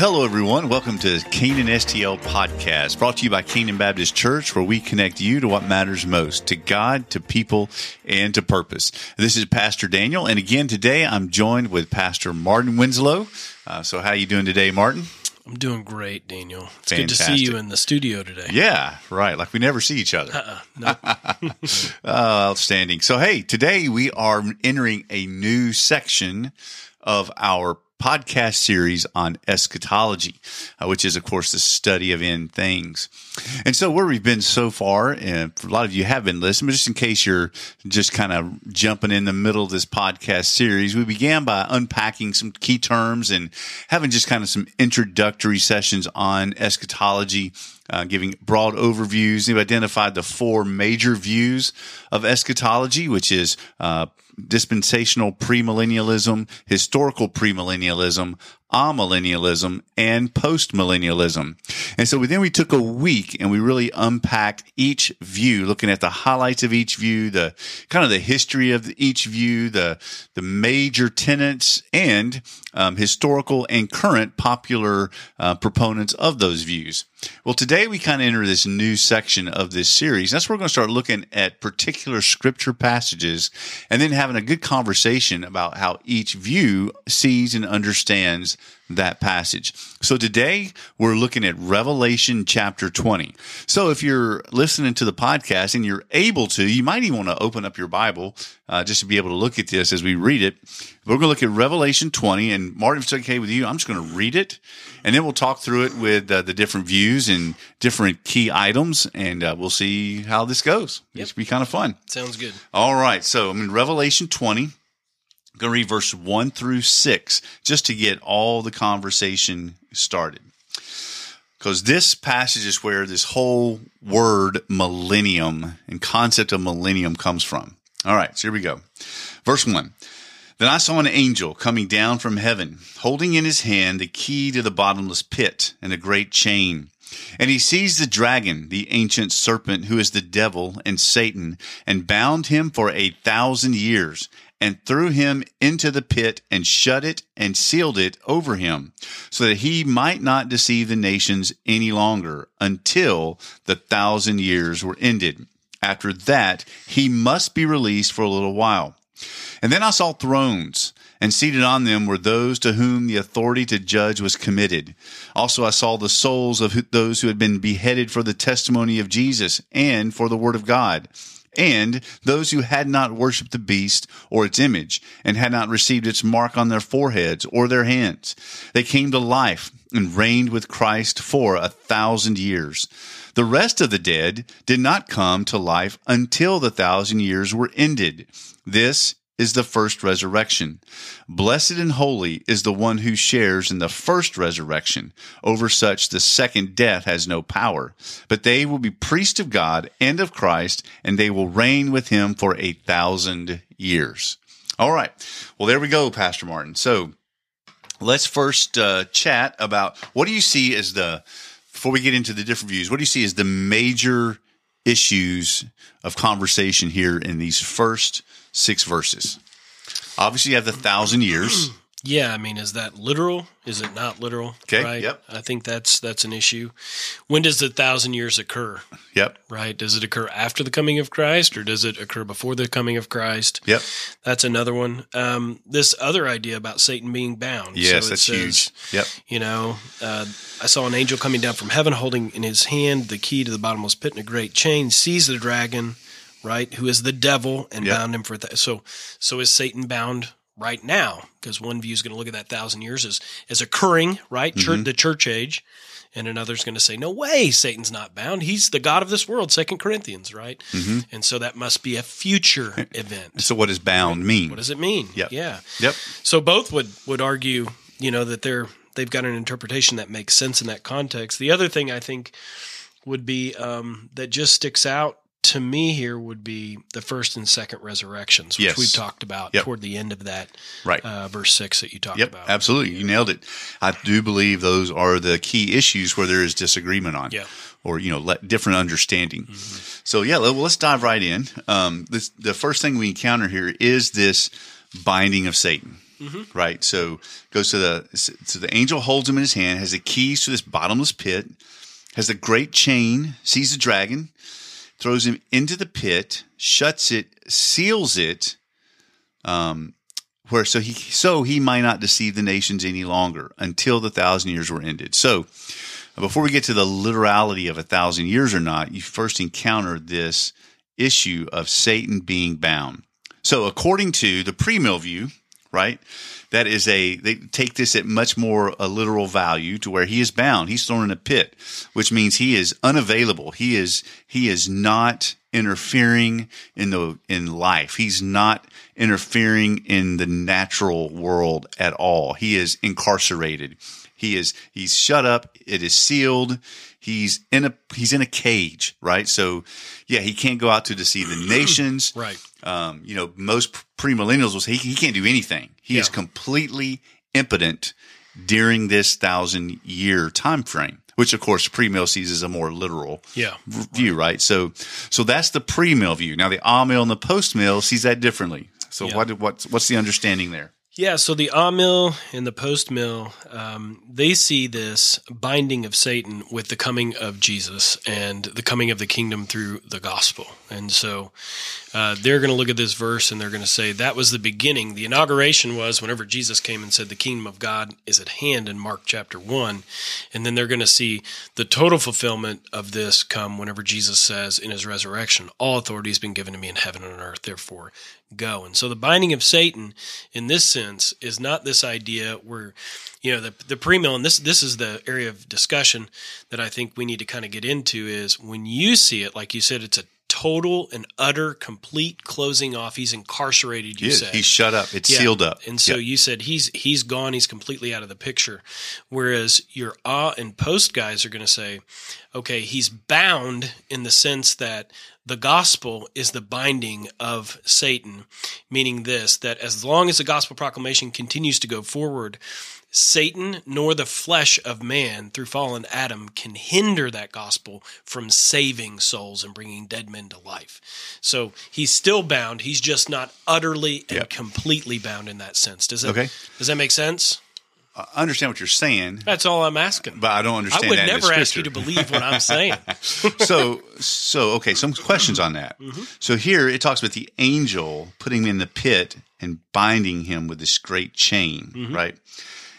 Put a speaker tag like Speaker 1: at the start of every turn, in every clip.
Speaker 1: hello everyone. Welcome to Canaan STL Podcast, brought to you by Canaan Baptist Church, where we connect you to what matters most, to God, to people, and to purpose. This is Pastor Daniel, and again today I'm joined with Pastor Martin Winslow. Uh, so, how are you doing today, Martin?
Speaker 2: I'm doing great, Daniel. It's
Speaker 1: Fantastic.
Speaker 2: good to see you in the studio today.
Speaker 1: Yeah, right. Like we never see each other.
Speaker 2: Uh-uh. No.
Speaker 1: Oh, outstanding. So, hey, today we are entering a new section of our podcast series on eschatology, uh, which is, of course, the study of end things. And so, where we've been so far, and a lot of you have been listening, but just in case you're just kind of jumping in the middle of this podcast series, we began by unpacking some key terms and having just kind of some introductory sessions on eschatology. Uh, giving broad overviews. We've identified the four major views of eschatology, which is uh, dispensational premillennialism, historical premillennialism, amillennialism, and postmillennialism. And so then we took a week and we really unpacked each view, looking at the highlights of each view, the kind of the history of each view, the the major tenets, and um, historical and current popular uh, proponents of those views. Well, today we kind of enter this new section of this series. That's where we're going to start looking at particular scripture passages and then having a good conversation about how each view sees and understands that passage. So today we're looking at Revelation chapter 20. So if you're listening to the podcast and you're able to, you might even want to open up your Bible uh, just to be able to look at this as we read it. We're going to look at Revelation 20. And Martin, if it's okay with you, I'm just going to read it and then we'll talk through it with uh, the different views and different key items and uh, we'll see how this goes. It should be kind of fun.
Speaker 2: Sounds good.
Speaker 1: All right. So I'm in Revelation 20. Going to read verse 1 through 6 just to get all the conversation started. Because this passage is where this whole word millennium and concept of millennium comes from. All right, so here we go. Verse 1. Then I saw an angel coming down from heaven, holding in his hand the key to the bottomless pit and a great chain. And he seized the dragon, the ancient serpent, who is the devil and Satan, and bound him for a thousand years, and threw him into the pit, and shut it, and sealed it over him, so that he might not deceive the nations any longer, until the thousand years were ended. After that, he must be released for a little while. And then I saw thrones, and seated on them were those to whom the authority to judge was committed. Also, I saw the souls of those who had been beheaded for the testimony of Jesus and for the word of God, and those who had not worshipped the beast or its image, and had not received its mark on their foreheads or their hands. They came to life and reigned with Christ for a thousand years. The rest of the dead did not come to life until the thousand years were ended. This is the first resurrection. Blessed and holy is the one who shares in the first resurrection. Over such the second death has no power, but they will be priests of God and of Christ, and they will reign with him for a thousand years. All right. Well, there we go, Pastor Martin. So let's first uh, chat about what do you see as the, before we get into the different views, what do you see as the major issues of conversation here in these first six verses. Obviously, you have the thousand years.
Speaker 2: Yeah, I mean, is that literal? Is it not literal?
Speaker 1: Okay,
Speaker 2: right.
Speaker 1: yep.
Speaker 2: I think that's that's an issue. When does the thousand years occur?
Speaker 1: Yep.
Speaker 2: Right. Does it occur after the coming of Christ, or does it occur before the coming of Christ?
Speaker 1: Yep.
Speaker 2: That's another one. Um, this other idea about Satan being bound.
Speaker 1: Yes,
Speaker 2: So
Speaker 1: that's
Speaker 2: says,
Speaker 1: huge. Yep.
Speaker 2: You know, uh, I saw an angel coming down from heaven, holding in his hand the key to the bottomless pit and a great chain. Seized the dragon, right, who is the devil, and
Speaker 1: Yep.
Speaker 2: bound him for that. so. So is Satan bound right now? Because one view is going to look at that thousand years as as occurring, right,
Speaker 1: Mm-hmm.
Speaker 2: the church age, and another's going to say, no way, Satan's not bound. He's the god of this world. Second Corinthians, right,
Speaker 1: Mm-hmm.
Speaker 2: and so that must be a future event.
Speaker 1: So, what does bound mean?
Speaker 2: What does it mean?
Speaker 1: Yep.
Speaker 2: Yeah.
Speaker 1: Yep.
Speaker 2: So both would would argue, you know, that they're they've got an interpretation that makes sense in that context. The other thing I think would be um, that just sticks out to me here would be the first and second resurrections, which
Speaker 1: Yes.
Speaker 2: we've talked about
Speaker 1: Yep.
Speaker 2: toward the end of that
Speaker 1: Right.
Speaker 2: uh, verse six that you talked
Speaker 1: Yep,
Speaker 2: about.
Speaker 1: absolutely. You nailed it. I do believe those are the key issues where there is disagreement on,
Speaker 2: Yeah.
Speaker 1: or you know, let, different understanding. So yeah, well, let's dive right in. Um, this, the first thing we encounter here is this binding of Satan. right? So goes to the so the angel holds him in his hand, has the keys to this bottomless pit, has the great chain, sees the dragon, throws him into the pit, shuts it, seals it, um, where so he so he might not deceive the nations any longer until the thousand years were ended. So before we get to the literality of a thousand years or not, you first encounter this issue of Satan being bound. So according to the pre-mill view, right? That is a they take this at much more a literal value to where he is bound. He's thrown in a pit, which means he is unavailable. He is he is not interfering in the in life. He's not interfering in the natural world at all. He is incarcerated. He is he's shut up. It is sealed. He's in a he's in a cage, right? So, yeah, he can't go out to deceive the nations.
Speaker 2: Right.
Speaker 1: Um, you know, most premillennials will say he, he can't do anything. He is completely impotent during this thousand year time frame, which of course premill sees as a more literal
Speaker 2: Yeah.
Speaker 1: view, right? So, so that's the pre-mill view. Now the amill and the post-mill sees that differently. So
Speaker 2: Yeah.
Speaker 1: what what's what's the understanding there?
Speaker 2: Yeah, so the ah mill and the post mill, um, they see this binding of Satan with the coming of Jesus and the coming of the kingdom through the gospel. And so uh, they're going to look at this verse and they're going to say that was the beginning. The inauguration was whenever Jesus came and said the kingdom of God is at hand in Mark chapter 1. And then they're going to see the total fulfillment of this come whenever Jesus says in his resurrection, All authority has been given to me in heaven and on earth, therefore go. And so the binding of Satan in this sense is not this idea where, you know, the, the pre-mill, and this, this is the area of discussion that I think we need to kind of get into is when you see it, like you said, it's a total and utter complete closing off. He's incarcerated, you
Speaker 1: is.
Speaker 2: said.
Speaker 1: He's shut up. It's
Speaker 2: Yeah.
Speaker 1: sealed up.
Speaker 2: And so you said he's he's gone, he's completely out of the picture. Whereas your ah and post guys are going to say, okay, he's bound in the sense that the gospel is the binding of Satan, meaning this that as long as the gospel proclamation continues to go forward, Satan nor the flesh of man through fallen Adam can hinder that gospel from saving souls and bringing dead men to life. So he's still bound. He's just not utterly and
Speaker 1: Yep.
Speaker 2: completely bound in that sense. Does that,
Speaker 1: Okay.
Speaker 2: does that make sense?
Speaker 1: I understand what you're saying,
Speaker 2: That's all I'm asking.
Speaker 1: but I don't understand. I would
Speaker 2: never ask you to believe what I'm saying.
Speaker 1: so so okay some questions on that
Speaker 2: Mm-hmm.
Speaker 1: so here it talks about the angel putting him in the pit and binding him with this great chain
Speaker 2: Mm-hmm.
Speaker 1: right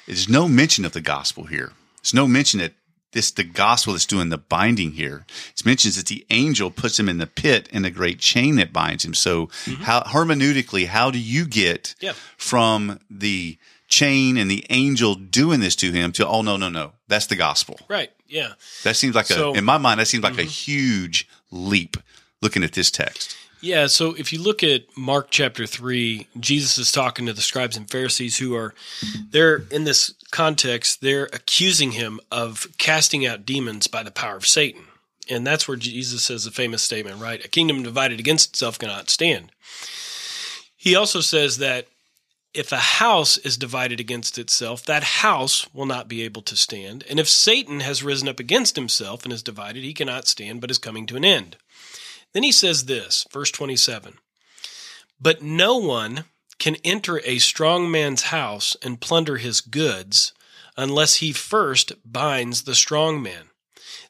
Speaker 1: there's no mention of the gospel here there's no mention that this the gospel that's doing the binding here it mentions that the angel puts him in the pit and a great chain that binds him so how hermeneutically how do you get
Speaker 2: Mm-hmm. Yeah.
Speaker 1: from the chain and the angel doing this to him to oh no no no that's the gospel
Speaker 2: right. Yeah.
Speaker 1: that seems like a,
Speaker 2: So- Mm-hmm.
Speaker 1: in my mind, that seems like a huge leap looking at this text.
Speaker 2: Yeah, so if you look at Mark chapter 3, Jesus is talking to the scribes and Pharisees who are they're in this context, they're accusing him of casting out demons by the power of Satan. And that's where Jesus says the famous statement, right? A kingdom divided against itself cannot stand. He also says that if a house is divided against itself, that house will not be able to stand. And if Satan has risen up against himself and is divided, he cannot stand, but is coming to an end. Then he says this, verse 27 But no one can enter a strong man's house and plunder his goods unless he first binds the strong man.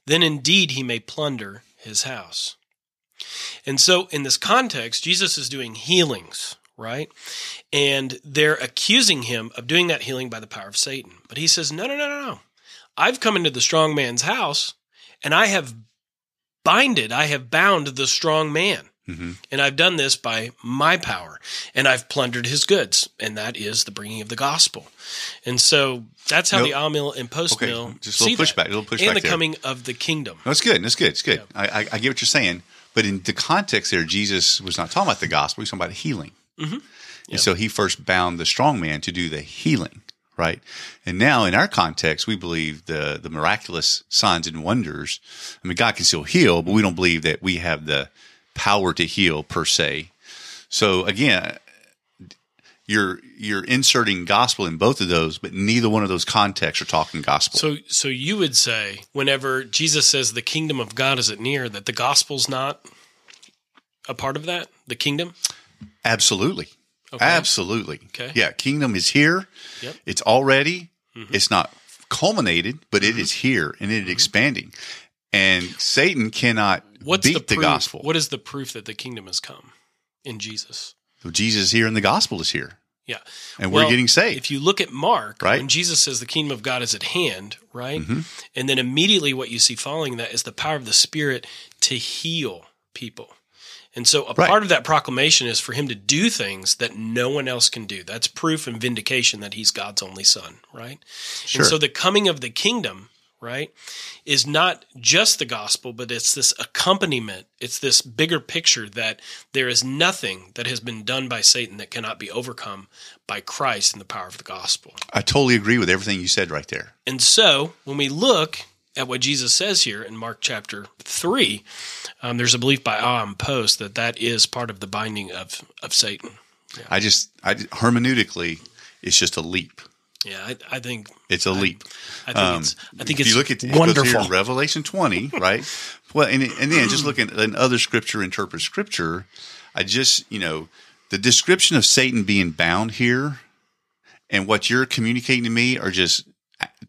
Speaker 2: Then indeed he may plunder his house. And so, in this context, Jesus is doing healings, right? And they're accusing him of doing that healing by the power of Satan. But he says, No, no, no, no, no. I've come into the strong man's house and I have binded, I have bound the strong man.
Speaker 1: Mm-hmm.
Speaker 2: And I've done this by my power, and I've plundered his goods, and that is the bringing of the gospel. And so that's how
Speaker 1: Nope.
Speaker 2: the Amil and post
Speaker 1: Okay,
Speaker 2: mill
Speaker 1: just a little
Speaker 2: see
Speaker 1: pushback,
Speaker 2: that.
Speaker 1: a little pushback
Speaker 2: and the
Speaker 1: there.
Speaker 2: coming of the kingdom.
Speaker 1: No, it's good. That's good. It's good. I, I, I get what you're saying. But in the context there, Jesus was not talking about the gospel. He was talking about healing.
Speaker 2: Mm-hmm.
Speaker 1: And so he first bound the strong man to do the healing, right? And now in our context, we believe the, the miraculous signs and wonders. I mean, God can still heal, but we don't believe that we have the power to heal per se. So again, you're you're inserting gospel in both of those, but neither one of those contexts are talking gospel.
Speaker 2: So, so you would say, whenever Jesus says the kingdom of God is at near, that the gospel's not a part of that, the kingdom.
Speaker 1: Absolutely.
Speaker 2: Okay.
Speaker 1: Absolutely.
Speaker 2: Okay.
Speaker 1: Yeah, kingdom is here.
Speaker 2: Yep.
Speaker 1: It's already.
Speaker 2: Mhm.
Speaker 1: It's not culminated, but
Speaker 2: Mm-hmm.
Speaker 1: it is here and it is expanding. And Satan cannot
Speaker 2: What's
Speaker 1: beat
Speaker 2: the,
Speaker 1: the, gospel.
Speaker 2: What is the proof that the kingdom has come in Jesus?
Speaker 1: Jesus is here and the gospel is here.
Speaker 2: Yeah.
Speaker 1: And
Speaker 2: Well,
Speaker 1: we're getting saved.
Speaker 2: If you look at Mark,
Speaker 1: Right.
Speaker 2: when Jesus says the kingdom of God is at hand, right?
Speaker 1: Mhm.
Speaker 2: And then immediately what you see following that is the power of the Spirit to heal people. And so a
Speaker 1: Right.
Speaker 2: part of that proclamation is for him to do things that no one else can do. That's proof and vindication that he's God's only son, right?
Speaker 1: Sure.
Speaker 2: And so the coming of the kingdom, right, is not just the gospel, but it's this accompaniment. It's this bigger picture that there is nothing that has been done by Satan that cannot be overcome by Christ and the power of the gospel.
Speaker 1: I totally agree with everything you said right there.
Speaker 2: And so when we look at what Jesus says here in Mark chapter 3, um, there's a belief by Am Post that that is part of the binding of, of Satan.
Speaker 1: I just, I hermeneutically, it's just a leap.
Speaker 2: Yeah, I, I think
Speaker 1: It's a leap.
Speaker 2: I think
Speaker 1: Um,
Speaker 2: it's I think
Speaker 1: if
Speaker 2: it's
Speaker 1: you look at
Speaker 2: wonderful.
Speaker 1: here Revelation 20, right? Well, and, and then just looking at another scripture, interpret scripture, I just, you know, the description of Satan being bound here and what you're communicating to me are just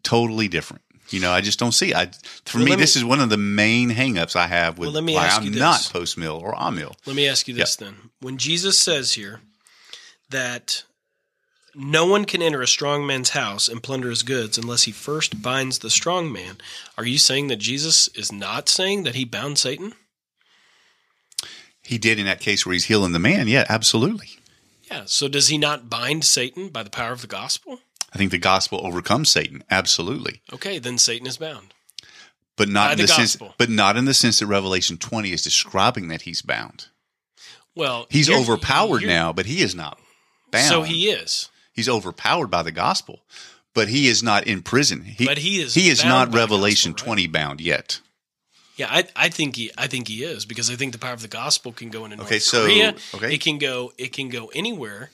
Speaker 1: totally different. You know, I just don't see. I for
Speaker 2: Well,
Speaker 1: me,
Speaker 2: let
Speaker 1: this is one of the main hangups I have with
Speaker 2: Well, let me
Speaker 1: why I'm not post mill or amill.
Speaker 2: Let me ask you this then. When Jesus says here that no one can enter a strong man's house and plunder his goods unless he first binds the strong man, are you saying that Jesus is not saying that he bound Satan?
Speaker 1: He did in that case where he's healing the man. Yeah, absolutely.
Speaker 2: Yeah. So does he not bind Satan by the power of the gospel?
Speaker 1: I think the gospel overcomes Satan. Absolutely.
Speaker 2: Okay, then Satan is bound.
Speaker 1: but not
Speaker 2: By
Speaker 1: in
Speaker 2: the
Speaker 1: the, sense, but not in the sense that Revelation 20 is describing that he's bound.
Speaker 2: Well,
Speaker 1: He's
Speaker 2: you're-
Speaker 1: overpowered
Speaker 2: you're-
Speaker 1: now, but he is not bound.
Speaker 2: So he is.
Speaker 1: he's overpowered by the gospel, but he is not in prison. He,
Speaker 2: But he is
Speaker 1: he is not Revelation
Speaker 2: gospel, right?
Speaker 1: 20 bound yet.
Speaker 2: Yeah, I, I think he I think he is because I think the power of the gospel can go into North
Speaker 1: Okay, so-
Speaker 2: Korea.
Speaker 1: okay.
Speaker 2: It can go it can go anywhere.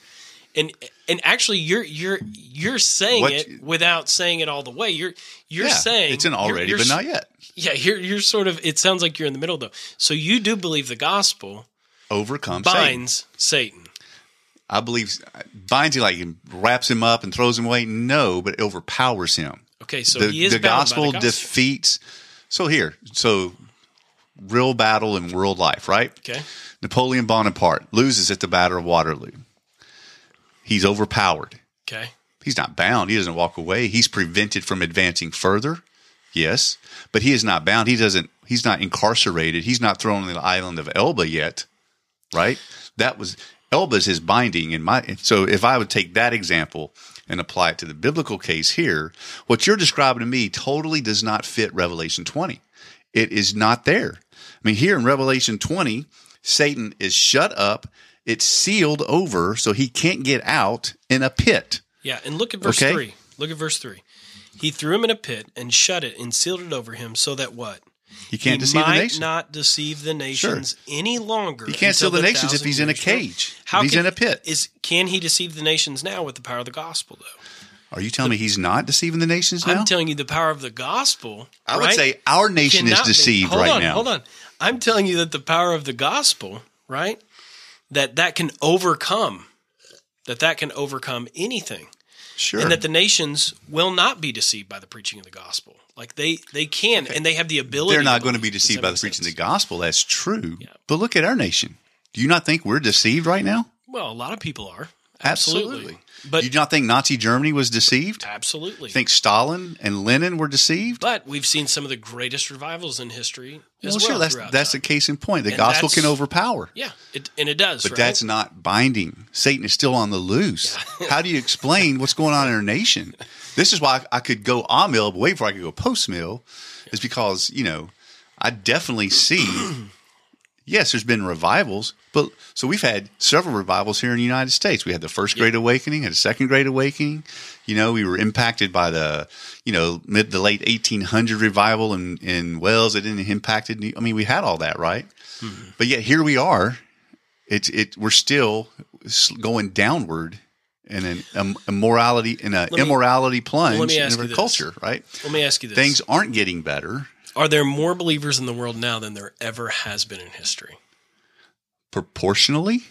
Speaker 2: And and actually you're you're you're saying
Speaker 1: What-
Speaker 2: it without saying it all the way. You're you're
Speaker 1: yeah,
Speaker 2: saying
Speaker 1: it's an
Speaker 2: you're-
Speaker 1: already,
Speaker 2: you're
Speaker 1: but not yet.
Speaker 2: Yeah, you're you're sort of it sounds like you're in the middle though. So you do believe the gospel
Speaker 1: Overcome Satan.
Speaker 2: binds Satan.
Speaker 1: I believe binds him like he wraps him up and throws him away. No, but it overpowers him.
Speaker 2: Okay, so
Speaker 1: the,
Speaker 2: he is
Speaker 1: the gospel
Speaker 2: the gospel.
Speaker 1: defeats. So here, so real battle in world life, right?
Speaker 2: okay.
Speaker 1: Napoleon Bonaparte loses at the Battle of Waterloo. He's overpowered.
Speaker 2: Okay.
Speaker 1: He's not bound. He doesn't walk away. He's prevented from advancing further. Yes, but he is not bound. He doesn't. He's not incarcerated. He's not thrown on the island of Elba yet. Right? That was Elba's his binding in my. So if I would take that example and apply it to the biblical case here, what you're describing to me totally does not fit Revelation 20. It is not there. I mean, here in Revelation 20, Satan is shut up. It's sealed over, so he can't get out in a pit.
Speaker 2: Yeah, and look at verse
Speaker 1: Okay.
Speaker 2: 3. Look at verse 3. He threw him in a pit and shut it and sealed it over him so that what?
Speaker 1: He can't
Speaker 2: he
Speaker 1: deceive
Speaker 2: might
Speaker 1: the nation.
Speaker 2: not deceive the nations any longer.
Speaker 1: He can't seal the nations if he's in a cage.
Speaker 2: How
Speaker 1: he's
Speaker 2: can-
Speaker 1: in a pit.
Speaker 2: Is can he deceive the nations now with the power of the gospel though?
Speaker 1: Are you telling me he's not deceiving the nations now?
Speaker 2: I'm telling you the power of the gospel.
Speaker 1: I would say our nation is
Speaker 2: be-
Speaker 1: deceived
Speaker 2: hold
Speaker 1: right
Speaker 2: on,
Speaker 1: now.
Speaker 2: Hold on. I'm telling you that the power of the gospel, right? That that can overcome that that can overcome anything.
Speaker 1: Sure.
Speaker 2: and that the nations will not be deceived by the preaching of the gospel. Like they they can and they have the ability.
Speaker 1: They're not going to be deceived by the preaching of the gospel. That's true.
Speaker 2: Yeah.
Speaker 1: But look at our nation. Do you not think we're deceived right now?
Speaker 2: Well, a lot of people are
Speaker 1: Absolutely.
Speaker 2: but
Speaker 1: you Do not think Nazi Germany was deceived?
Speaker 2: absolutely.
Speaker 1: You think Stalin and Lenin were deceived?
Speaker 2: but we've seen some of the greatest revivals in history as
Speaker 1: well,
Speaker 2: well.
Speaker 1: sure. That's that's
Speaker 2: time.
Speaker 1: the case in point. The
Speaker 2: And
Speaker 1: gospel can overpower.
Speaker 2: yeah, it, and it does.
Speaker 1: But
Speaker 2: right?
Speaker 1: that's not binding. Satan is still on the loose. How do you explain what's going on in our nation? This is why I could go amill, but wait before I could go post mill, is because, you know, I definitely see, yes, there's been revivals, but so we've had several revivals here in the United States. We had the first Great Awakening, had a second Great Awakening. You know, we were impacted by the, you know, mid the late 1800 revival in, in Wales. It didn't impacted. I mean, we had all that, right? But yet here we are it's it we're still going downward in an um, immorality in a
Speaker 2: me-
Speaker 1: immorality plunge in our culture right
Speaker 2: Let me ask you this:
Speaker 1: things aren't getting better
Speaker 2: are there more believers in the world now than there ever has been in history?
Speaker 1: proportionally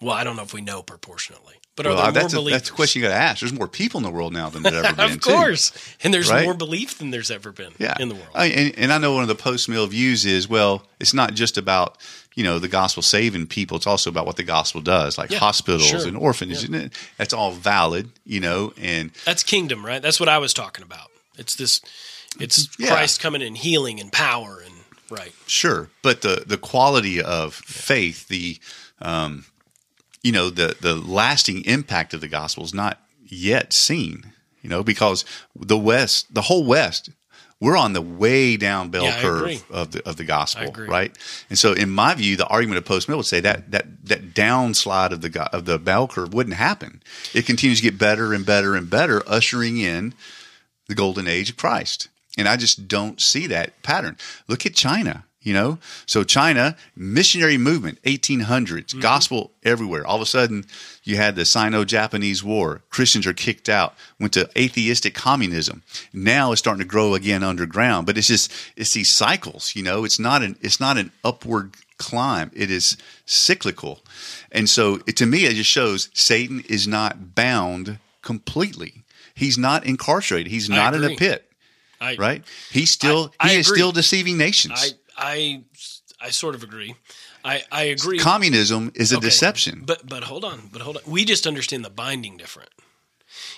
Speaker 2: Well, I don't know if we know proportionally, but are
Speaker 1: Well,
Speaker 2: there
Speaker 1: that's,
Speaker 2: more
Speaker 1: a,
Speaker 2: believers?
Speaker 1: that's a question you got to ask. There's more people in the world now than there ever been.
Speaker 2: of
Speaker 1: too.
Speaker 2: course, and there's
Speaker 1: Right?
Speaker 2: more belief than there's ever been
Speaker 1: yeah.
Speaker 2: in the world.
Speaker 1: I, and, and I know one of the post mill views is well, it's not just about you know the gospel saving people; it's also about what the gospel does, like
Speaker 2: Yeah,
Speaker 1: hospitals
Speaker 2: sure.
Speaker 1: and orphanages. It- that's all valid, you know. And
Speaker 2: That's kingdom, right? That's what I was talking about. It's this. It's
Speaker 1: Yeah.
Speaker 2: Christ coming in healing and power and right.
Speaker 1: Sure, but the the quality of faith, the um, you know, the the lasting impact of the gospel is not yet seen. You know, because the West, the whole West, we're on the way down bell
Speaker 2: Yeah,
Speaker 1: curve of the of the gospel, right? And so, in my view, the argument of post mill would say that that that downslide of the of the bell curve wouldn't happen. It continues to get better and better and better, ushering in the golden age of Christ. And I just don't see that pattern. Look at China, you know? So China, missionary movement, 1800s, mm-hmm. gospel everywhere. All of a sudden, you had the Sino-Japanese war. Christians are kicked out, went to atheistic communism. Now it's starting to grow again underground, but it's just it's these cycles, you know? It's not an it's not an upward climb. It is cyclical. And so it, to me it just shows Satan is not bound completely. He's not incarcerated. He's not in a pit,
Speaker 2: I
Speaker 1: right? He's still
Speaker 2: I
Speaker 1: he is still deceiving nations.
Speaker 2: I I I sort of agree. I I agree.
Speaker 1: Communism is a
Speaker 2: Okay.
Speaker 1: deception.
Speaker 2: But but hold on, but hold on. We just understand the binding different.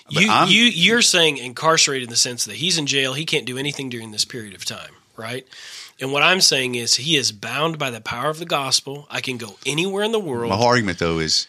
Speaker 1: But
Speaker 2: You
Speaker 1: I'm-
Speaker 2: you you're saying incarcerated in the sense that he's in jail, he can't do anything during this period of time, right? And what I'm saying is he is bound by the power of the gospel. I can go anywhere in the world.
Speaker 1: My argument though is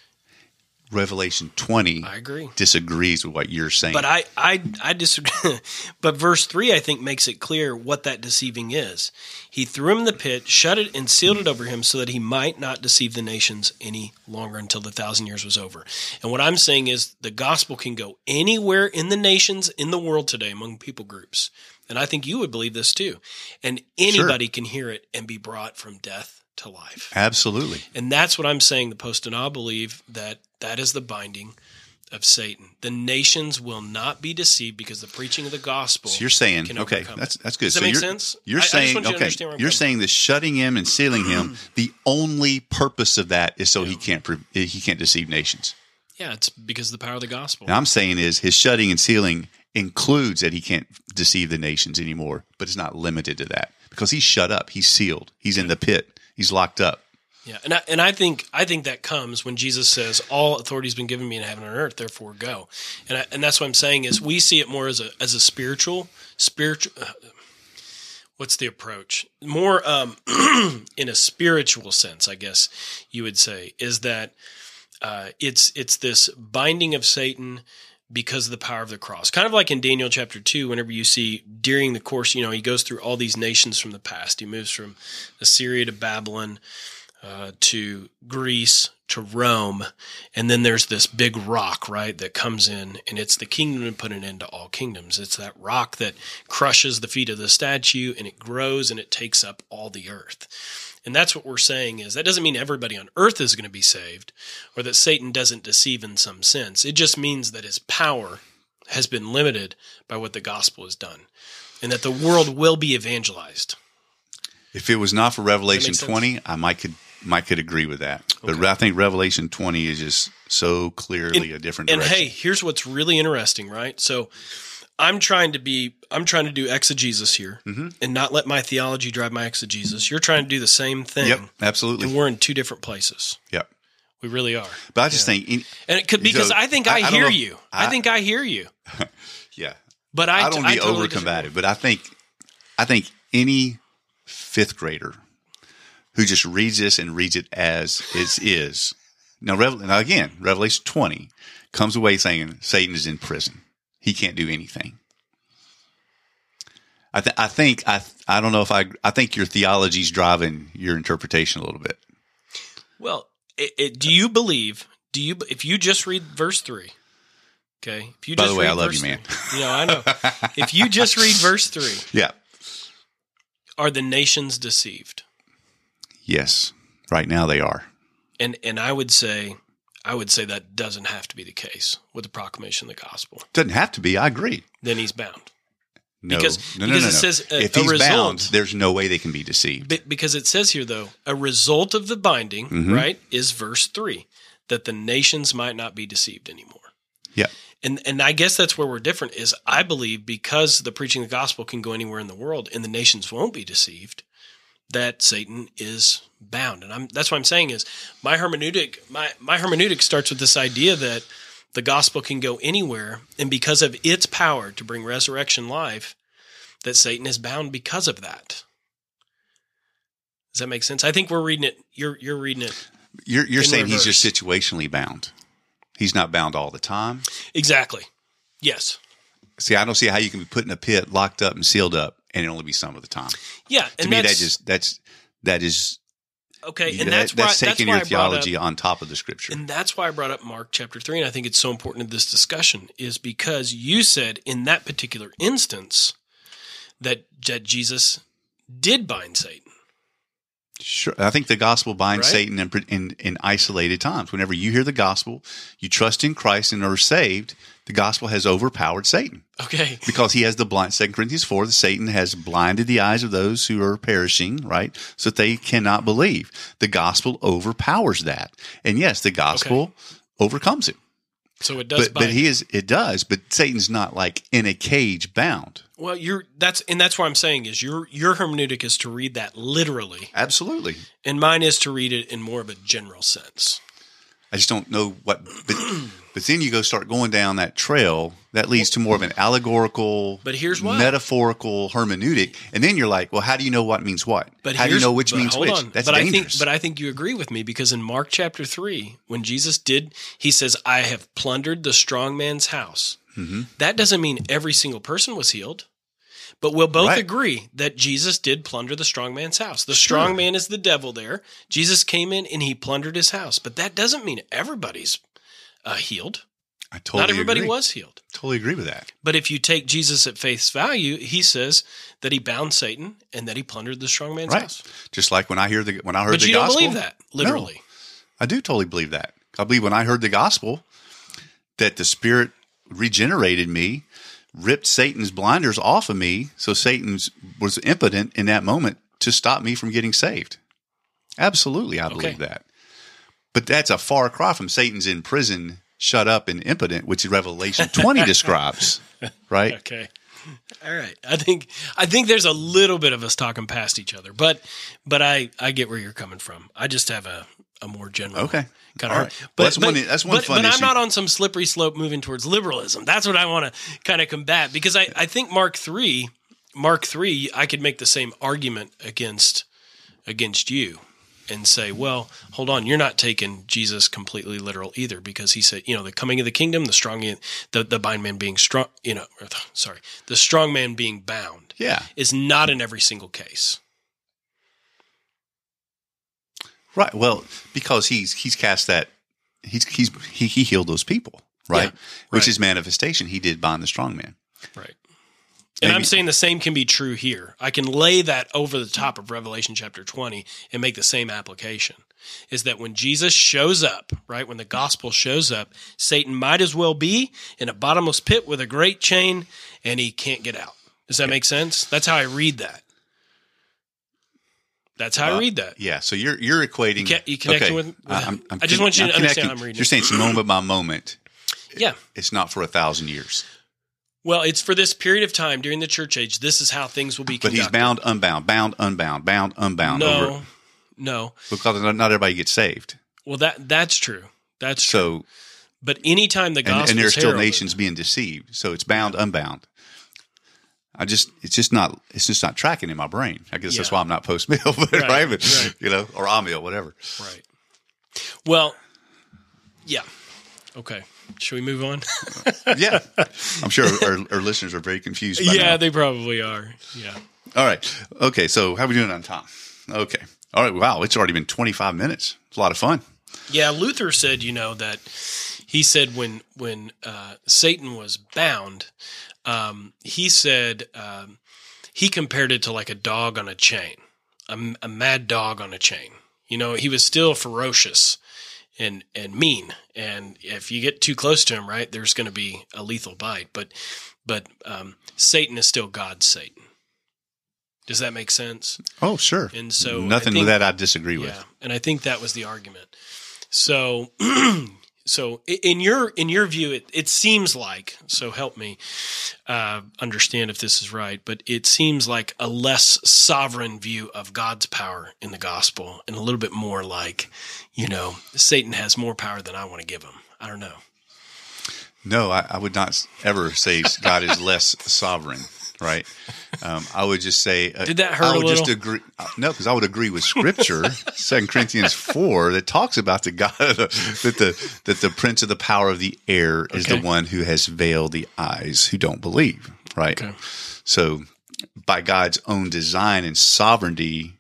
Speaker 1: Revelation 20
Speaker 2: I agree.
Speaker 1: disagrees with what you're saying.
Speaker 2: But I, I, I disagree. but verse three, I think, makes it clear what that deceiving is. He threw him in the pit, shut it, and sealed it over him, so that he might not deceive the nations any longer until the thousand years was over. And what I'm saying is, the gospel can go anywhere in the nations in the world today among people groups, and I think you would believe this too. And anybody can hear it and be brought from death to life.
Speaker 1: Absolutely.
Speaker 2: And that's what I'm saying. The post and I believe that that is the binding of Satan. The nations will not be deceived because the preaching of the gospel.
Speaker 1: So you're saying okay, that's that's good.
Speaker 2: Does that
Speaker 1: so
Speaker 2: make
Speaker 1: you're,
Speaker 2: sense?
Speaker 1: You're
Speaker 2: I- I
Speaker 1: saying
Speaker 2: you
Speaker 1: okay.
Speaker 2: understand where I'm
Speaker 1: You're
Speaker 2: coming
Speaker 1: saying the shutting him and sealing him. the only purpose of that is so he can't pre- he can't deceive nations.
Speaker 2: yeah, it's because of the power of the gospel.
Speaker 1: And I'm saying is his shutting and sealing includes that he can't deceive the nations anymore, but it's not limited to that because he's shut up, he's sealed, he's in the pit, he's locked up.
Speaker 2: Yeah, and I, and I think I think that comes when Jesus says, "All authority has been given me in heaven and earth, therefore go," and I, and that's what I'm saying is we see it more as a as a spiritual spiritual. Uh, what's the approach? More um, in a spiritual sense, I guess you would say, is that uh, it's it's this binding of Satan because of the power of the cross. Kind of like in Daniel chapter 2, whenever you see during the course, you know, he goes through all these nations from the past. He moves from Assyria to Babylon uh, to Greece to Rome. And then there's this big rock, right, that comes in, and it's the kingdom to put an end to all kingdoms. It's that rock that crushes the feet of the statue and it grows and it takes up all the earth. And that's what we're saying is that doesn't mean everybody on earth is going to be saved or that Satan doesn't deceive in some sense. It just means that his power has been limited by what the gospel has done and that the world will be evangelized.
Speaker 1: If it was not for Revelation 20, I might could might could agree with that. But I think Revelation 20 is just so clearly a different
Speaker 2: And hey, here's what's really interesting, right? So I'm trying to be I'm trying to do exegesis here
Speaker 1: Mm-hmm.
Speaker 2: and not let my theology drive my exegesis. You're trying to do the same thing.
Speaker 1: yep, absolutely.
Speaker 2: And we're in two different places.
Speaker 1: Yep.
Speaker 2: We really are.
Speaker 1: But I just think in-
Speaker 2: And it could because
Speaker 1: So,
Speaker 2: I think
Speaker 1: I-
Speaker 2: I, hear
Speaker 1: know-
Speaker 2: you. I,
Speaker 1: I-
Speaker 2: think I hear you.
Speaker 1: yeah.
Speaker 2: But I,
Speaker 1: I don't be
Speaker 2: totally
Speaker 1: over combative, but I think I think any fifth grader who just reads this and reads it as it is. Now, Revel- now again, Revelation 20 comes away saying Satan is in prison. He can't do anything. I, th- I think I I don't know if I I think your theology's driving your interpretation a little bit.
Speaker 2: Well, it, it, do you believe? Do you if you just read verse three? Okay. If you
Speaker 1: By
Speaker 2: just
Speaker 1: the way,
Speaker 2: read
Speaker 1: I love
Speaker 2: verse
Speaker 1: you, man.
Speaker 2: three- you know, I know. if you just read verse three,
Speaker 1: Yeah.
Speaker 2: are the nations deceived?
Speaker 1: Yes. Right now they are.
Speaker 2: And and I would say I would say that doesn't have to be the case with the proclamation of the gospel.
Speaker 1: Doesn't have to be. I agree.
Speaker 2: Then he's bound.
Speaker 1: No,
Speaker 2: Because-
Speaker 1: no, no,
Speaker 2: because
Speaker 1: no,
Speaker 2: it
Speaker 1: no.
Speaker 2: says a-
Speaker 1: if he's
Speaker 2: result-
Speaker 1: bound, there's no way they can be deceived.
Speaker 2: Be- because it says here though, a result of the binding,
Speaker 1: Mm-hmm.
Speaker 2: right, is verse 3. that the nations might not be deceived anymore.
Speaker 1: Yeah.
Speaker 2: And and I guess that's where we're different is I believe because the preaching of the gospel can go anywhere in the world and the nations won't be deceived, that Satan is bound. And I'm that's what I'm saying is my hermeneutic my my hermeneutic starts with this idea that the gospel can go anywhere and because of its power to bring resurrection life that Satan is bound because of that. Does that make sense? I think we're reading it you're you're reading it
Speaker 1: You're you're
Speaker 2: In
Speaker 1: saying he's just situationally bound. He's not bound all the time.
Speaker 2: exactly. Yes.
Speaker 1: See, I don't see how you can be put in a pit, locked up and sealed up, and it'll only be some of the time.
Speaker 2: Yeah,
Speaker 1: To
Speaker 2: and
Speaker 1: me, that
Speaker 2: that's
Speaker 1: just that's that is
Speaker 2: okay, and that's why
Speaker 1: that's
Speaker 2: that's
Speaker 1: taking
Speaker 2: why
Speaker 1: your
Speaker 2: brought up
Speaker 1: theology on top of the scripture.
Speaker 2: And that's why I brought up Mark chapter 3. And I think it's so important in this discussion, is because you said in that particular instance that, that Jesus did bind Satan.
Speaker 1: Sure. I think the gospel binds
Speaker 2: Right?
Speaker 1: Satan in, in in isolated times. Whenever you hear the gospel, you trust in Christ and are saved, the gospel has overpowered Satan
Speaker 2: Okay.
Speaker 1: because he has the blind. Second Corinthians four, the Satan has blinded the eyes of those who are perishing, right, so that they cannot believe. The gospel overpowers that, and yes, the gospel overcomes it.
Speaker 2: So it does
Speaker 1: But but he is it does. But Satan's not like in a cage bound.
Speaker 2: Well, you're that's and that's what I'm saying is your your hermeneutic is to read that literally,
Speaker 1: Absolutely.
Speaker 2: and mine is to read it in more of a general sense.
Speaker 1: I just don't know what. But, but then you go start going down that trail that leads to more of an allegorical,
Speaker 2: But here's why.
Speaker 1: metaphorical hermeneutic, and then you're like, well, how do you know what means what?
Speaker 2: But
Speaker 1: how do you know which means which?
Speaker 2: on.
Speaker 1: That's
Speaker 2: but
Speaker 1: dangerous.
Speaker 2: I think, but I think you agree with me because in Mark chapter three, when Jesus did, he says, "I have plundered the strong man's house."
Speaker 1: Mhm.
Speaker 2: That doesn't mean every single person was healed, but we'll both
Speaker 1: Right.
Speaker 2: agree that Jesus did plunder the strong man's house. The strong
Speaker 1: Sure.
Speaker 2: man is the devil. There, Jesus came in and he plundered his house, but that doesn't mean everybody's uh, healed.
Speaker 1: I totally
Speaker 2: Not everybody
Speaker 1: agree.
Speaker 2: was healed.
Speaker 1: Totally agree with that.
Speaker 2: But if you take Jesus at face value, he says that he bound Satan and that he plundered the strong man's
Speaker 1: Right.
Speaker 2: house.
Speaker 1: Just like when I hear the when I heard
Speaker 2: But
Speaker 1: the
Speaker 2: you
Speaker 1: gospel,
Speaker 2: don't believe that, literally.
Speaker 1: I do totally believe that. I believe when I heard the gospel that the Spirit regenerated me, ripped Satan's blinders off of me, so Satan was impotent in that moment to stop me from getting saved. Absolutely, I believe
Speaker 2: Okay.
Speaker 1: that. But that's a far cry from Satan's in prison, shut up and impotent, which Revelation 20 describes, right?
Speaker 2: Okay. All right. I think I think there's a little bit of us talking past each other, but but I I get where you're coming from. I just have a a more general
Speaker 1: Okay.
Speaker 2: kind of.
Speaker 1: right. Well, that's one- that's one
Speaker 2: but, But I'm not on some slippery slope moving towards liberalism. That's what I want to kind of combat because I I think Mark three Mark three I could make the same argument against against you and say, well, hold on, you're not taking Jesus completely literal either, because he said, you know, the coming of the kingdom, the strong, the the bind man being strong, you know, sorry, the strong man being bound
Speaker 1: Yeah.
Speaker 2: is not in every single case.
Speaker 1: Right. Well, because he's he's cast that he's he's he, he healed those people, right?
Speaker 2: Yeah,
Speaker 1: Which is manifestation. He did bind the strong man.
Speaker 2: Right. And I'm saying the same can be true here. I can lay that over the top of Revelation chapter 20 and make the same application. Is that when Jesus shows up, right? When the gospel shows up, Satan might as well be in a bottomless pit with a great chain and he can't get out. Does that make sense? That's how I read that. That's how I
Speaker 1: Uh,
Speaker 2: read that.
Speaker 1: Yeah. So you're you're equating.
Speaker 2: ca- you connecting with- with-
Speaker 1: I'm- I'm
Speaker 2: I just want you to
Speaker 1: I'm
Speaker 2: understand I'm reading
Speaker 1: You're saying it's moment by moment.
Speaker 2: Yeah.
Speaker 1: It's not for a thousand years.
Speaker 2: Well, it's for this period of time during the church age. This is how things will be
Speaker 1: But he's bound, unbound, bound, unbound, bound, unbound.
Speaker 2: No,
Speaker 1: Over,
Speaker 2: no.
Speaker 1: because not everybody gets saved.
Speaker 2: Well, that that's true. That's true.
Speaker 1: So
Speaker 2: But anytime the
Speaker 1: and,
Speaker 2: gospel
Speaker 1: and there's
Speaker 2: is
Speaker 1: still
Speaker 2: heralded-
Speaker 1: nations being deceived. So it's bound, unbound. I just it's just not it's just not tracking in my brain. I guess that's why I'm not post mill, but
Speaker 2: Right,
Speaker 1: right, But,
Speaker 2: right.
Speaker 1: you know, or Amil, whatever.
Speaker 2: Right. Well, yeah. Okay. Should we move on?
Speaker 1: Yeah, I'm sure our, our listeners are very confused. By
Speaker 2: yeah,
Speaker 1: now.
Speaker 2: they probably are. Yeah.
Speaker 1: All right. Okay. So how are we doing on time? Okay. All right. Wow. It's already been 25 minutes. It's a lot of fun.
Speaker 2: Yeah, Luther said, you know, that he said when when uh, Satan was bound, um, he said um, he compared it to like a dog on a chain, a, a mad dog on a chain. You know, he was still ferocious and and mean, and if you get too close to him, right, there's going to be a lethal bite. But but um, Satan is still God's Satan. Does that make sense?
Speaker 1: Oh, sure.
Speaker 2: And so
Speaker 1: nothing
Speaker 2: think-
Speaker 1: with that I disagree with.
Speaker 2: Yeah, and I think that was the argument. So, so in your in your view, it, it seems like so. Help me uh, understand if this is right, but it seems like a less sovereign view of God's power in the gospel, and a little bit more like, you know, Satan has more power than I want to give him. I don't know.
Speaker 1: No, I, I would not ever say God is less sovereign. Right. Um, I would just say. Uh,
Speaker 2: Did that hurt
Speaker 1: I
Speaker 2: a
Speaker 1: would just
Speaker 2: little?
Speaker 1: agree. uh, No, because I would agree with Scripture, Second Corinthians four, that talks about the God that the that the prince of the power of the air is
Speaker 2: Okay.
Speaker 1: the one who has veiled the eyes who don't believe. Right.
Speaker 2: Okay.
Speaker 1: So, by God's own design and sovereignty,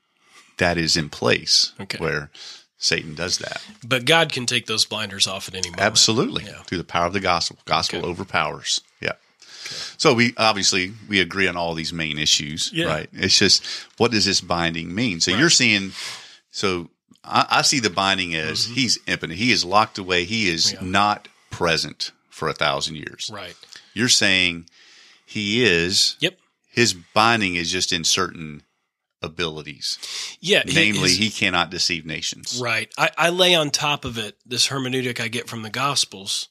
Speaker 1: that is in place.
Speaker 2: Okay.
Speaker 1: Where Satan does that.
Speaker 2: But God can take those blinders off at any moment.
Speaker 1: Absolutely.
Speaker 2: Yeah.
Speaker 1: Through the power of the gospel. Gospel
Speaker 2: Okay.
Speaker 1: overpowers. So we obviously we agree on all these main issues,
Speaker 2: Yeah.
Speaker 1: right? It's just what does this binding mean? So
Speaker 2: Right.
Speaker 1: you're seeing so I, I see the binding as he's impotent. He is locked away. He is
Speaker 2: Mm-hmm. Yeah.
Speaker 1: not present for a thousand years.
Speaker 2: Right.
Speaker 1: You're saying he is
Speaker 2: Yep.
Speaker 1: his binding is just in certain abilities.
Speaker 2: Yeah.
Speaker 1: Namely,
Speaker 2: his-
Speaker 1: he cannot deceive nations.
Speaker 2: Right. I, I lay on top of it this hermeneutic I get from the Gospels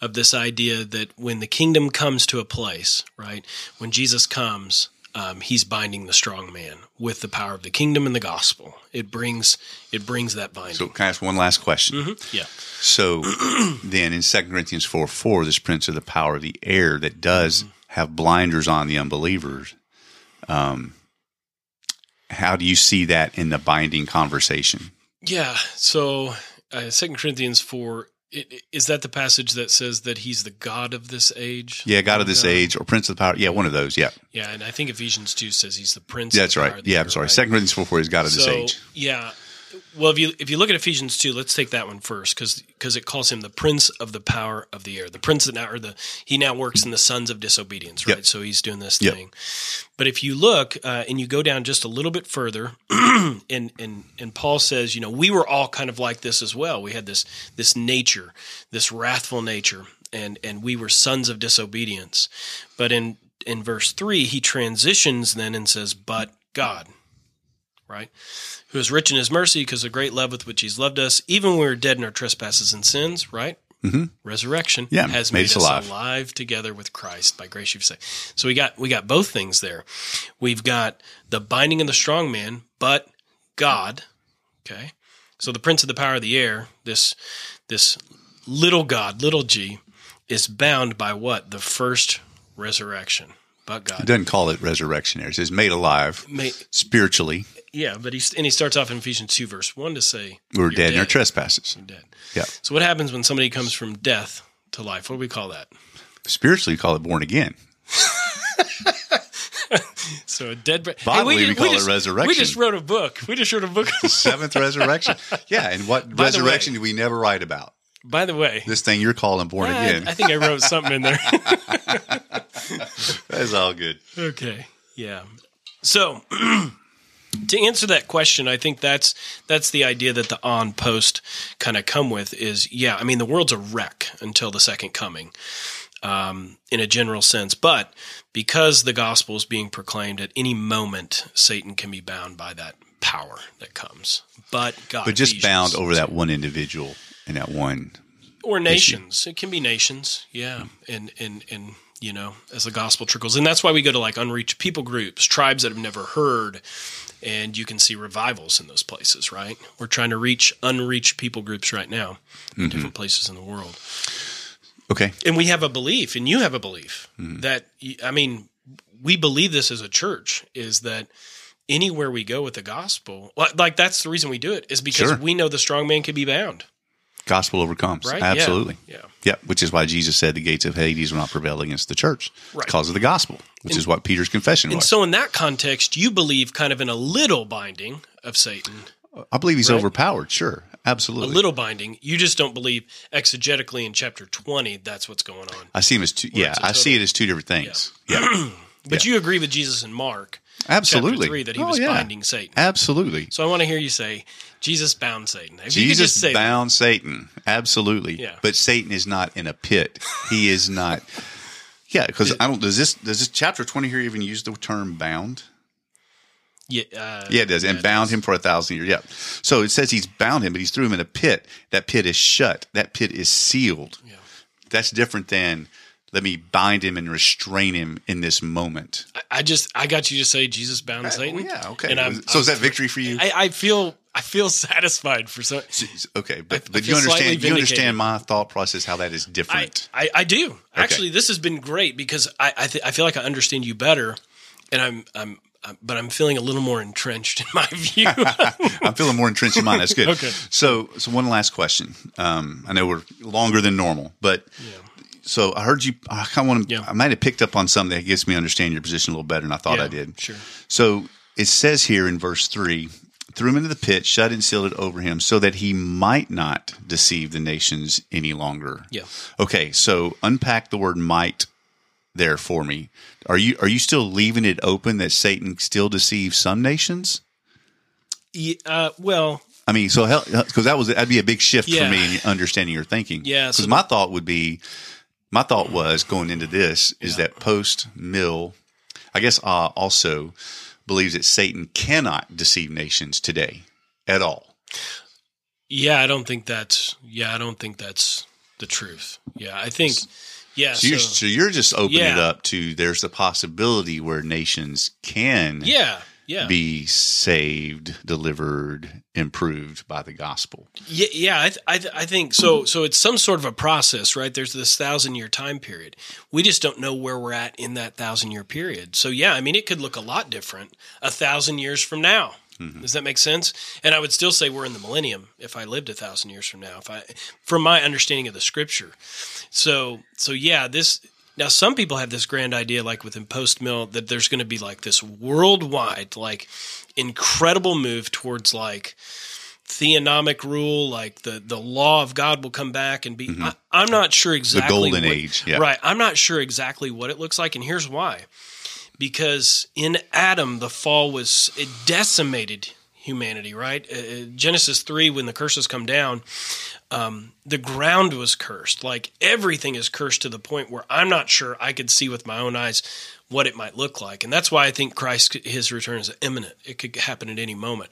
Speaker 2: of this idea that when the kingdom comes to a place, right, when Jesus comes, um, he's binding the strong man with the power of the kingdom and the gospel. It brings it brings that binding.
Speaker 1: So can I ask one last question?
Speaker 2: Mhm. Yeah.
Speaker 1: So then in 2 Corinthians 4 4, this prince of the power of the air that does have blinders on the unbelievers, um, how do you see that in the binding conversation?
Speaker 2: Yeah. So uh, Second Corinthians four i- i- is that the passage that says that he's the God of this age?
Speaker 1: Yeah, God of this
Speaker 2: God.
Speaker 1: age or prince of the power. Yeah, one of those. Yeah,
Speaker 2: Yeah, and I think Ephesians two says he's the prince.
Speaker 1: that's
Speaker 2: of the power
Speaker 1: right. Yeah, I'm sorry.
Speaker 2: right?
Speaker 1: 2 Corinthians 4 4 is God of this age.
Speaker 2: Yeah. Well, if you if you look at Ephesians two, let's take that one first because because it calls him the prince of the power of the air. The prince that now or the he now works in the sons of disobedience, right?
Speaker 1: Yep.
Speaker 2: So he's doing this
Speaker 1: Yep.
Speaker 2: thing. But if you look uh, and you go down just a little bit further, and and and Paul says, you know, we were all kind of like this as well. We had this this nature, this wrathful nature, and and we were sons of disobedience. But in in verse three, he transitions then and says, "But God." Right? Who is rich in his mercy because of the great love with which he's loved us, even when we were dead in our trespasses and sins, right?
Speaker 1: Mhm.
Speaker 2: Resurrection
Speaker 1: Yeah,
Speaker 2: has
Speaker 1: made
Speaker 2: made,
Speaker 1: us alive.
Speaker 2: alive. together with Christ by grace you've saved. So we got we got both things there. We've got the binding of the strong man, but God, okay. So the prince of the power of the air, this this little God, little G, is bound by what? The first resurrection. But God.
Speaker 1: doesn't call it resurrection. It says made alive
Speaker 2: May,
Speaker 1: spiritually.
Speaker 2: Yeah, but he's and he starts off in Ephesians two verse one to say
Speaker 1: We were
Speaker 2: you're
Speaker 1: dead in our trespasses.
Speaker 2: You're dead.
Speaker 1: Yeah.
Speaker 2: So what happens when somebody comes from death to life? What do we call that?
Speaker 1: Spiritually, we call it born again.
Speaker 2: So a dead. Bra-
Speaker 1: Bodily, we call it
Speaker 2: just, We
Speaker 1: resurrection.
Speaker 2: just wrote a book. We just wrote a book.
Speaker 1: Seventh resurrection. Yeah, and what
Speaker 2: By
Speaker 1: resurrection
Speaker 2: way-
Speaker 1: do we never write about?
Speaker 2: By the way,
Speaker 1: This thing you're calling born
Speaker 2: I-
Speaker 1: again.
Speaker 2: I, think I wrote something in there.
Speaker 1: That's all good.
Speaker 2: okay. Yeah. So to answer that question, I think that's that's the idea that the on post kind of come with is yeah. I mean the world's a wreck until the second coming. Um, in a general sense, but because the gospel is being proclaimed at any moment, Satan can be bound by that power that comes. But God,
Speaker 1: But just bound over that one individual and that one.
Speaker 2: or nations. It can be nations, yeah, and and and you know, as the gospel trickles, and that's why we go to like unreached people groups, tribes that have never heard, and you can see revivals in those places. Right? We're trying to reach unreached people groups right now in mm-hmm. different places in the world,
Speaker 1: Okay.
Speaker 2: and we have a belief, and you have a belief mm-hmm. that I mean, we believe this as a church is that. Anywhere we go with the gospel, like, like that's the reason we do it, is because
Speaker 1: Sure.
Speaker 2: we know the strong man can be bound,
Speaker 1: Gospel overcomes.
Speaker 2: right?
Speaker 1: Absolutely.
Speaker 2: Yeah. yeah.
Speaker 1: Yeah, which is why Jesus said the gates of Hades will not prevail against the church.
Speaker 2: Right.
Speaker 1: because of the gospel, which is what Peter's confession
Speaker 2: And
Speaker 1: was.
Speaker 2: so, in that context, you believe kind of in a little binding of Satan,
Speaker 1: I believe he's
Speaker 2: Right.
Speaker 1: overpowered. Sure. Absolutely.
Speaker 2: A little binding. You just don't believe exegetically in chapter 20 that's what's going on.
Speaker 1: I see him as two. Yeah, I see it as two different things. Yeah.
Speaker 2: But you agree with Jesus in Mark
Speaker 1: Absolutely.
Speaker 2: 3 that he
Speaker 1: Oh,
Speaker 2: was
Speaker 1: yeah.
Speaker 2: binding Satan.
Speaker 1: Absolutely.
Speaker 2: So, I want to hear you say, Jesus bound Satan. If
Speaker 1: Jesus
Speaker 2: just say that.
Speaker 1: bound Satan. Absolutely.
Speaker 2: Yeah.
Speaker 1: But Satan is not in a pit. He is not. Yeah, because I don't. Does this does this chapter twenty here even use the term bound?
Speaker 2: Yeah, uh,
Speaker 1: Yeah, it does. And bound
Speaker 2: does.
Speaker 1: him for a thousand years. Yeah. So it says he's bound him, but he's threw him in a pit. That pit is shut. That pit is sealed.
Speaker 2: Yeah.
Speaker 1: That's different than let me bind him and restrain him in this moment.
Speaker 2: I- I just I got you to say Jesus bound Satan.
Speaker 1: Well, yeah. Okay.
Speaker 2: And I'm-
Speaker 1: so is that victory for you?
Speaker 2: I, I feel I feel satisfied for some.
Speaker 1: okay, but
Speaker 2: I
Speaker 1: but you
Speaker 2: feel slightly
Speaker 1: understand you understand my thought process how that is different.
Speaker 2: I, I do actually. This has been great because I I, th- I feel like I understand you better, and I'm I'm. But I'm feeling a little more entrenched in my view.
Speaker 1: I'm feeling more entrenched in mine. That's good.
Speaker 2: Okay.
Speaker 1: So, so one last question. Um, I know we're longer than normal, but so I heard you. I kind of want to.
Speaker 2: Yeah.
Speaker 1: I might have picked up on something that gets me understand your position a little better than I thought
Speaker 2: Yeah,
Speaker 1: I did.
Speaker 2: Sure.
Speaker 1: So it says here in verse three, threw him into the pit, shut and sealed it over him, so that he might not deceive the nations any longer.
Speaker 2: Yeah.
Speaker 1: Okay, so unpack the word might there for me. Are you are you still leaving it open that Satan still deceives some nations?
Speaker 2: Yeah, uh, well,
Speaker 1: I mean, so because that was that'd be a big shift
Speaker 2: Yeah.
Speaker 1: for me in understanding your thinking.
Speaker 2: Yeah,
Speaker 1: because
Speaker 2: so-
Speaker 1: my thought would be, my thought was going into this is
Speaker 2: Yeah.
Speaker 1: that post mill, I guess, uh, also believes that Satan cannot deceive nations today at all.
Speaker 2: yeah, I don't think that's yeah, I don't think that's the truth. Yeah, I think yeah.
Speaker 1: So, you're,
Speaker 2: so-
Speaker 1: so you're just opening it up to there's the possibility where nations can
Speaker 2: yeah, yeah.
Speaker 1: be saved, delivered, improved by the gospel.
Speaker 2: Yeah, yeah, I, th- I, th- I think so. So it's some sort of a process, right? There's this thousand year time period. We just don't know where we're at in that thousand year period. So yeah, I mean, it could look a lot different a thousand years from now. Mm-hmm. Does that make sense? And I would still say we're in the millennium if I lived a thousand years from now. If I, from my understanding of the scripture, so so yeah, this now some people have this grand idea, like within post mill, that there's going to be like this worldwide, like incredible move towards like theonomic rule, like the the law of God will come back and be. Mm-hmm. I, I'm not sure exactly the
Speaker 1: golden
Speaker 2: what-
Speaker 1: age, yeah.
Speaker 2: right? I'm not sure exactly what it looks like, and here's why: because in Adam, the fall was it decimated humanity. Right? Uh, uh, Genesis three, when the curses come down, um, the ground was cursed. Like everything is cursed to the point where I'm not sure I could see with my own eyes what it might look like. And that's why I think Christ, his return is imminent. It could happen at any moment.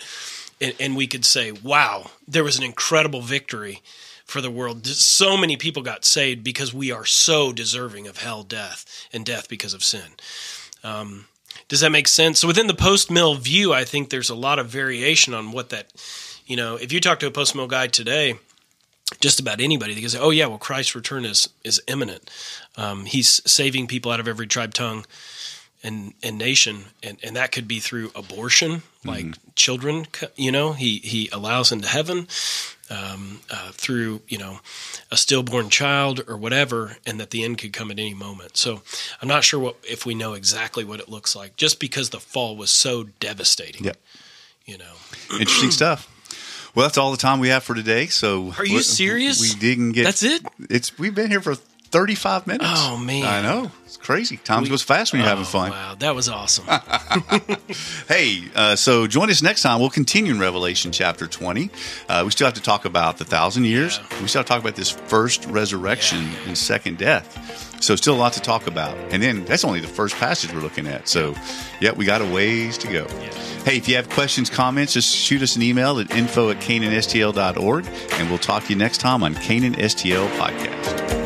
Speaker 2: And, and we could say, wow, there was an incredible victory for the world. So many people got saved because we are so deserving of hell, death, and death because of sin. Um, does that make sense? So within the post mill view, I think there's a lot of variation on what that, you know, if you talk to a post mill guy today, just about anybody, they can say, "Oh yeah, well Christ's return is is imminent. Um, he's saving people out of every tribe, tongue, and and nation, and and that could be through abortion, like children. You know, he he allows into heaven um, uh, through you know a stillborn child or whatever, and that the end could come at any moment. So I'm not sure what if we know exactly what it looks like, just because the fall was so devastating.
Speaker 1: Yep.
Speaker 2: You know,
Speaker 1: Interesting stuff. Well, that's all the time we have for today. So,
Speaker 2: Are you serious?
Speaker 1: We didn't get.
Speaker 2: that's it.
Speaker 1: It's we've been here for thirty-five minutes.
Speaker 2: Oh, man.
Speaker 1: I know it's crazy. Time goes fast when you're having
Speaker 2: Oh,
Speaker 1: fun.
Speaker 2: Wow, that was awesome.
Speaker 1: Hey, uh, so join us next time. We'll continue in Revelation chapter twenty. Uh, we still have to talk about the thousand years.
Speaker 2: Yeah.
Speaker 1: We still have to talk about this first resurrection and second death. So, still a lot to talk about. And then that's only the first passage we're looking at. So, yeah, we got a ways to go. Hey, if you have questions, comments, just shoot us an email at info at canaanstl.org, and we'll talk to you next time on Canaan STL Podcast.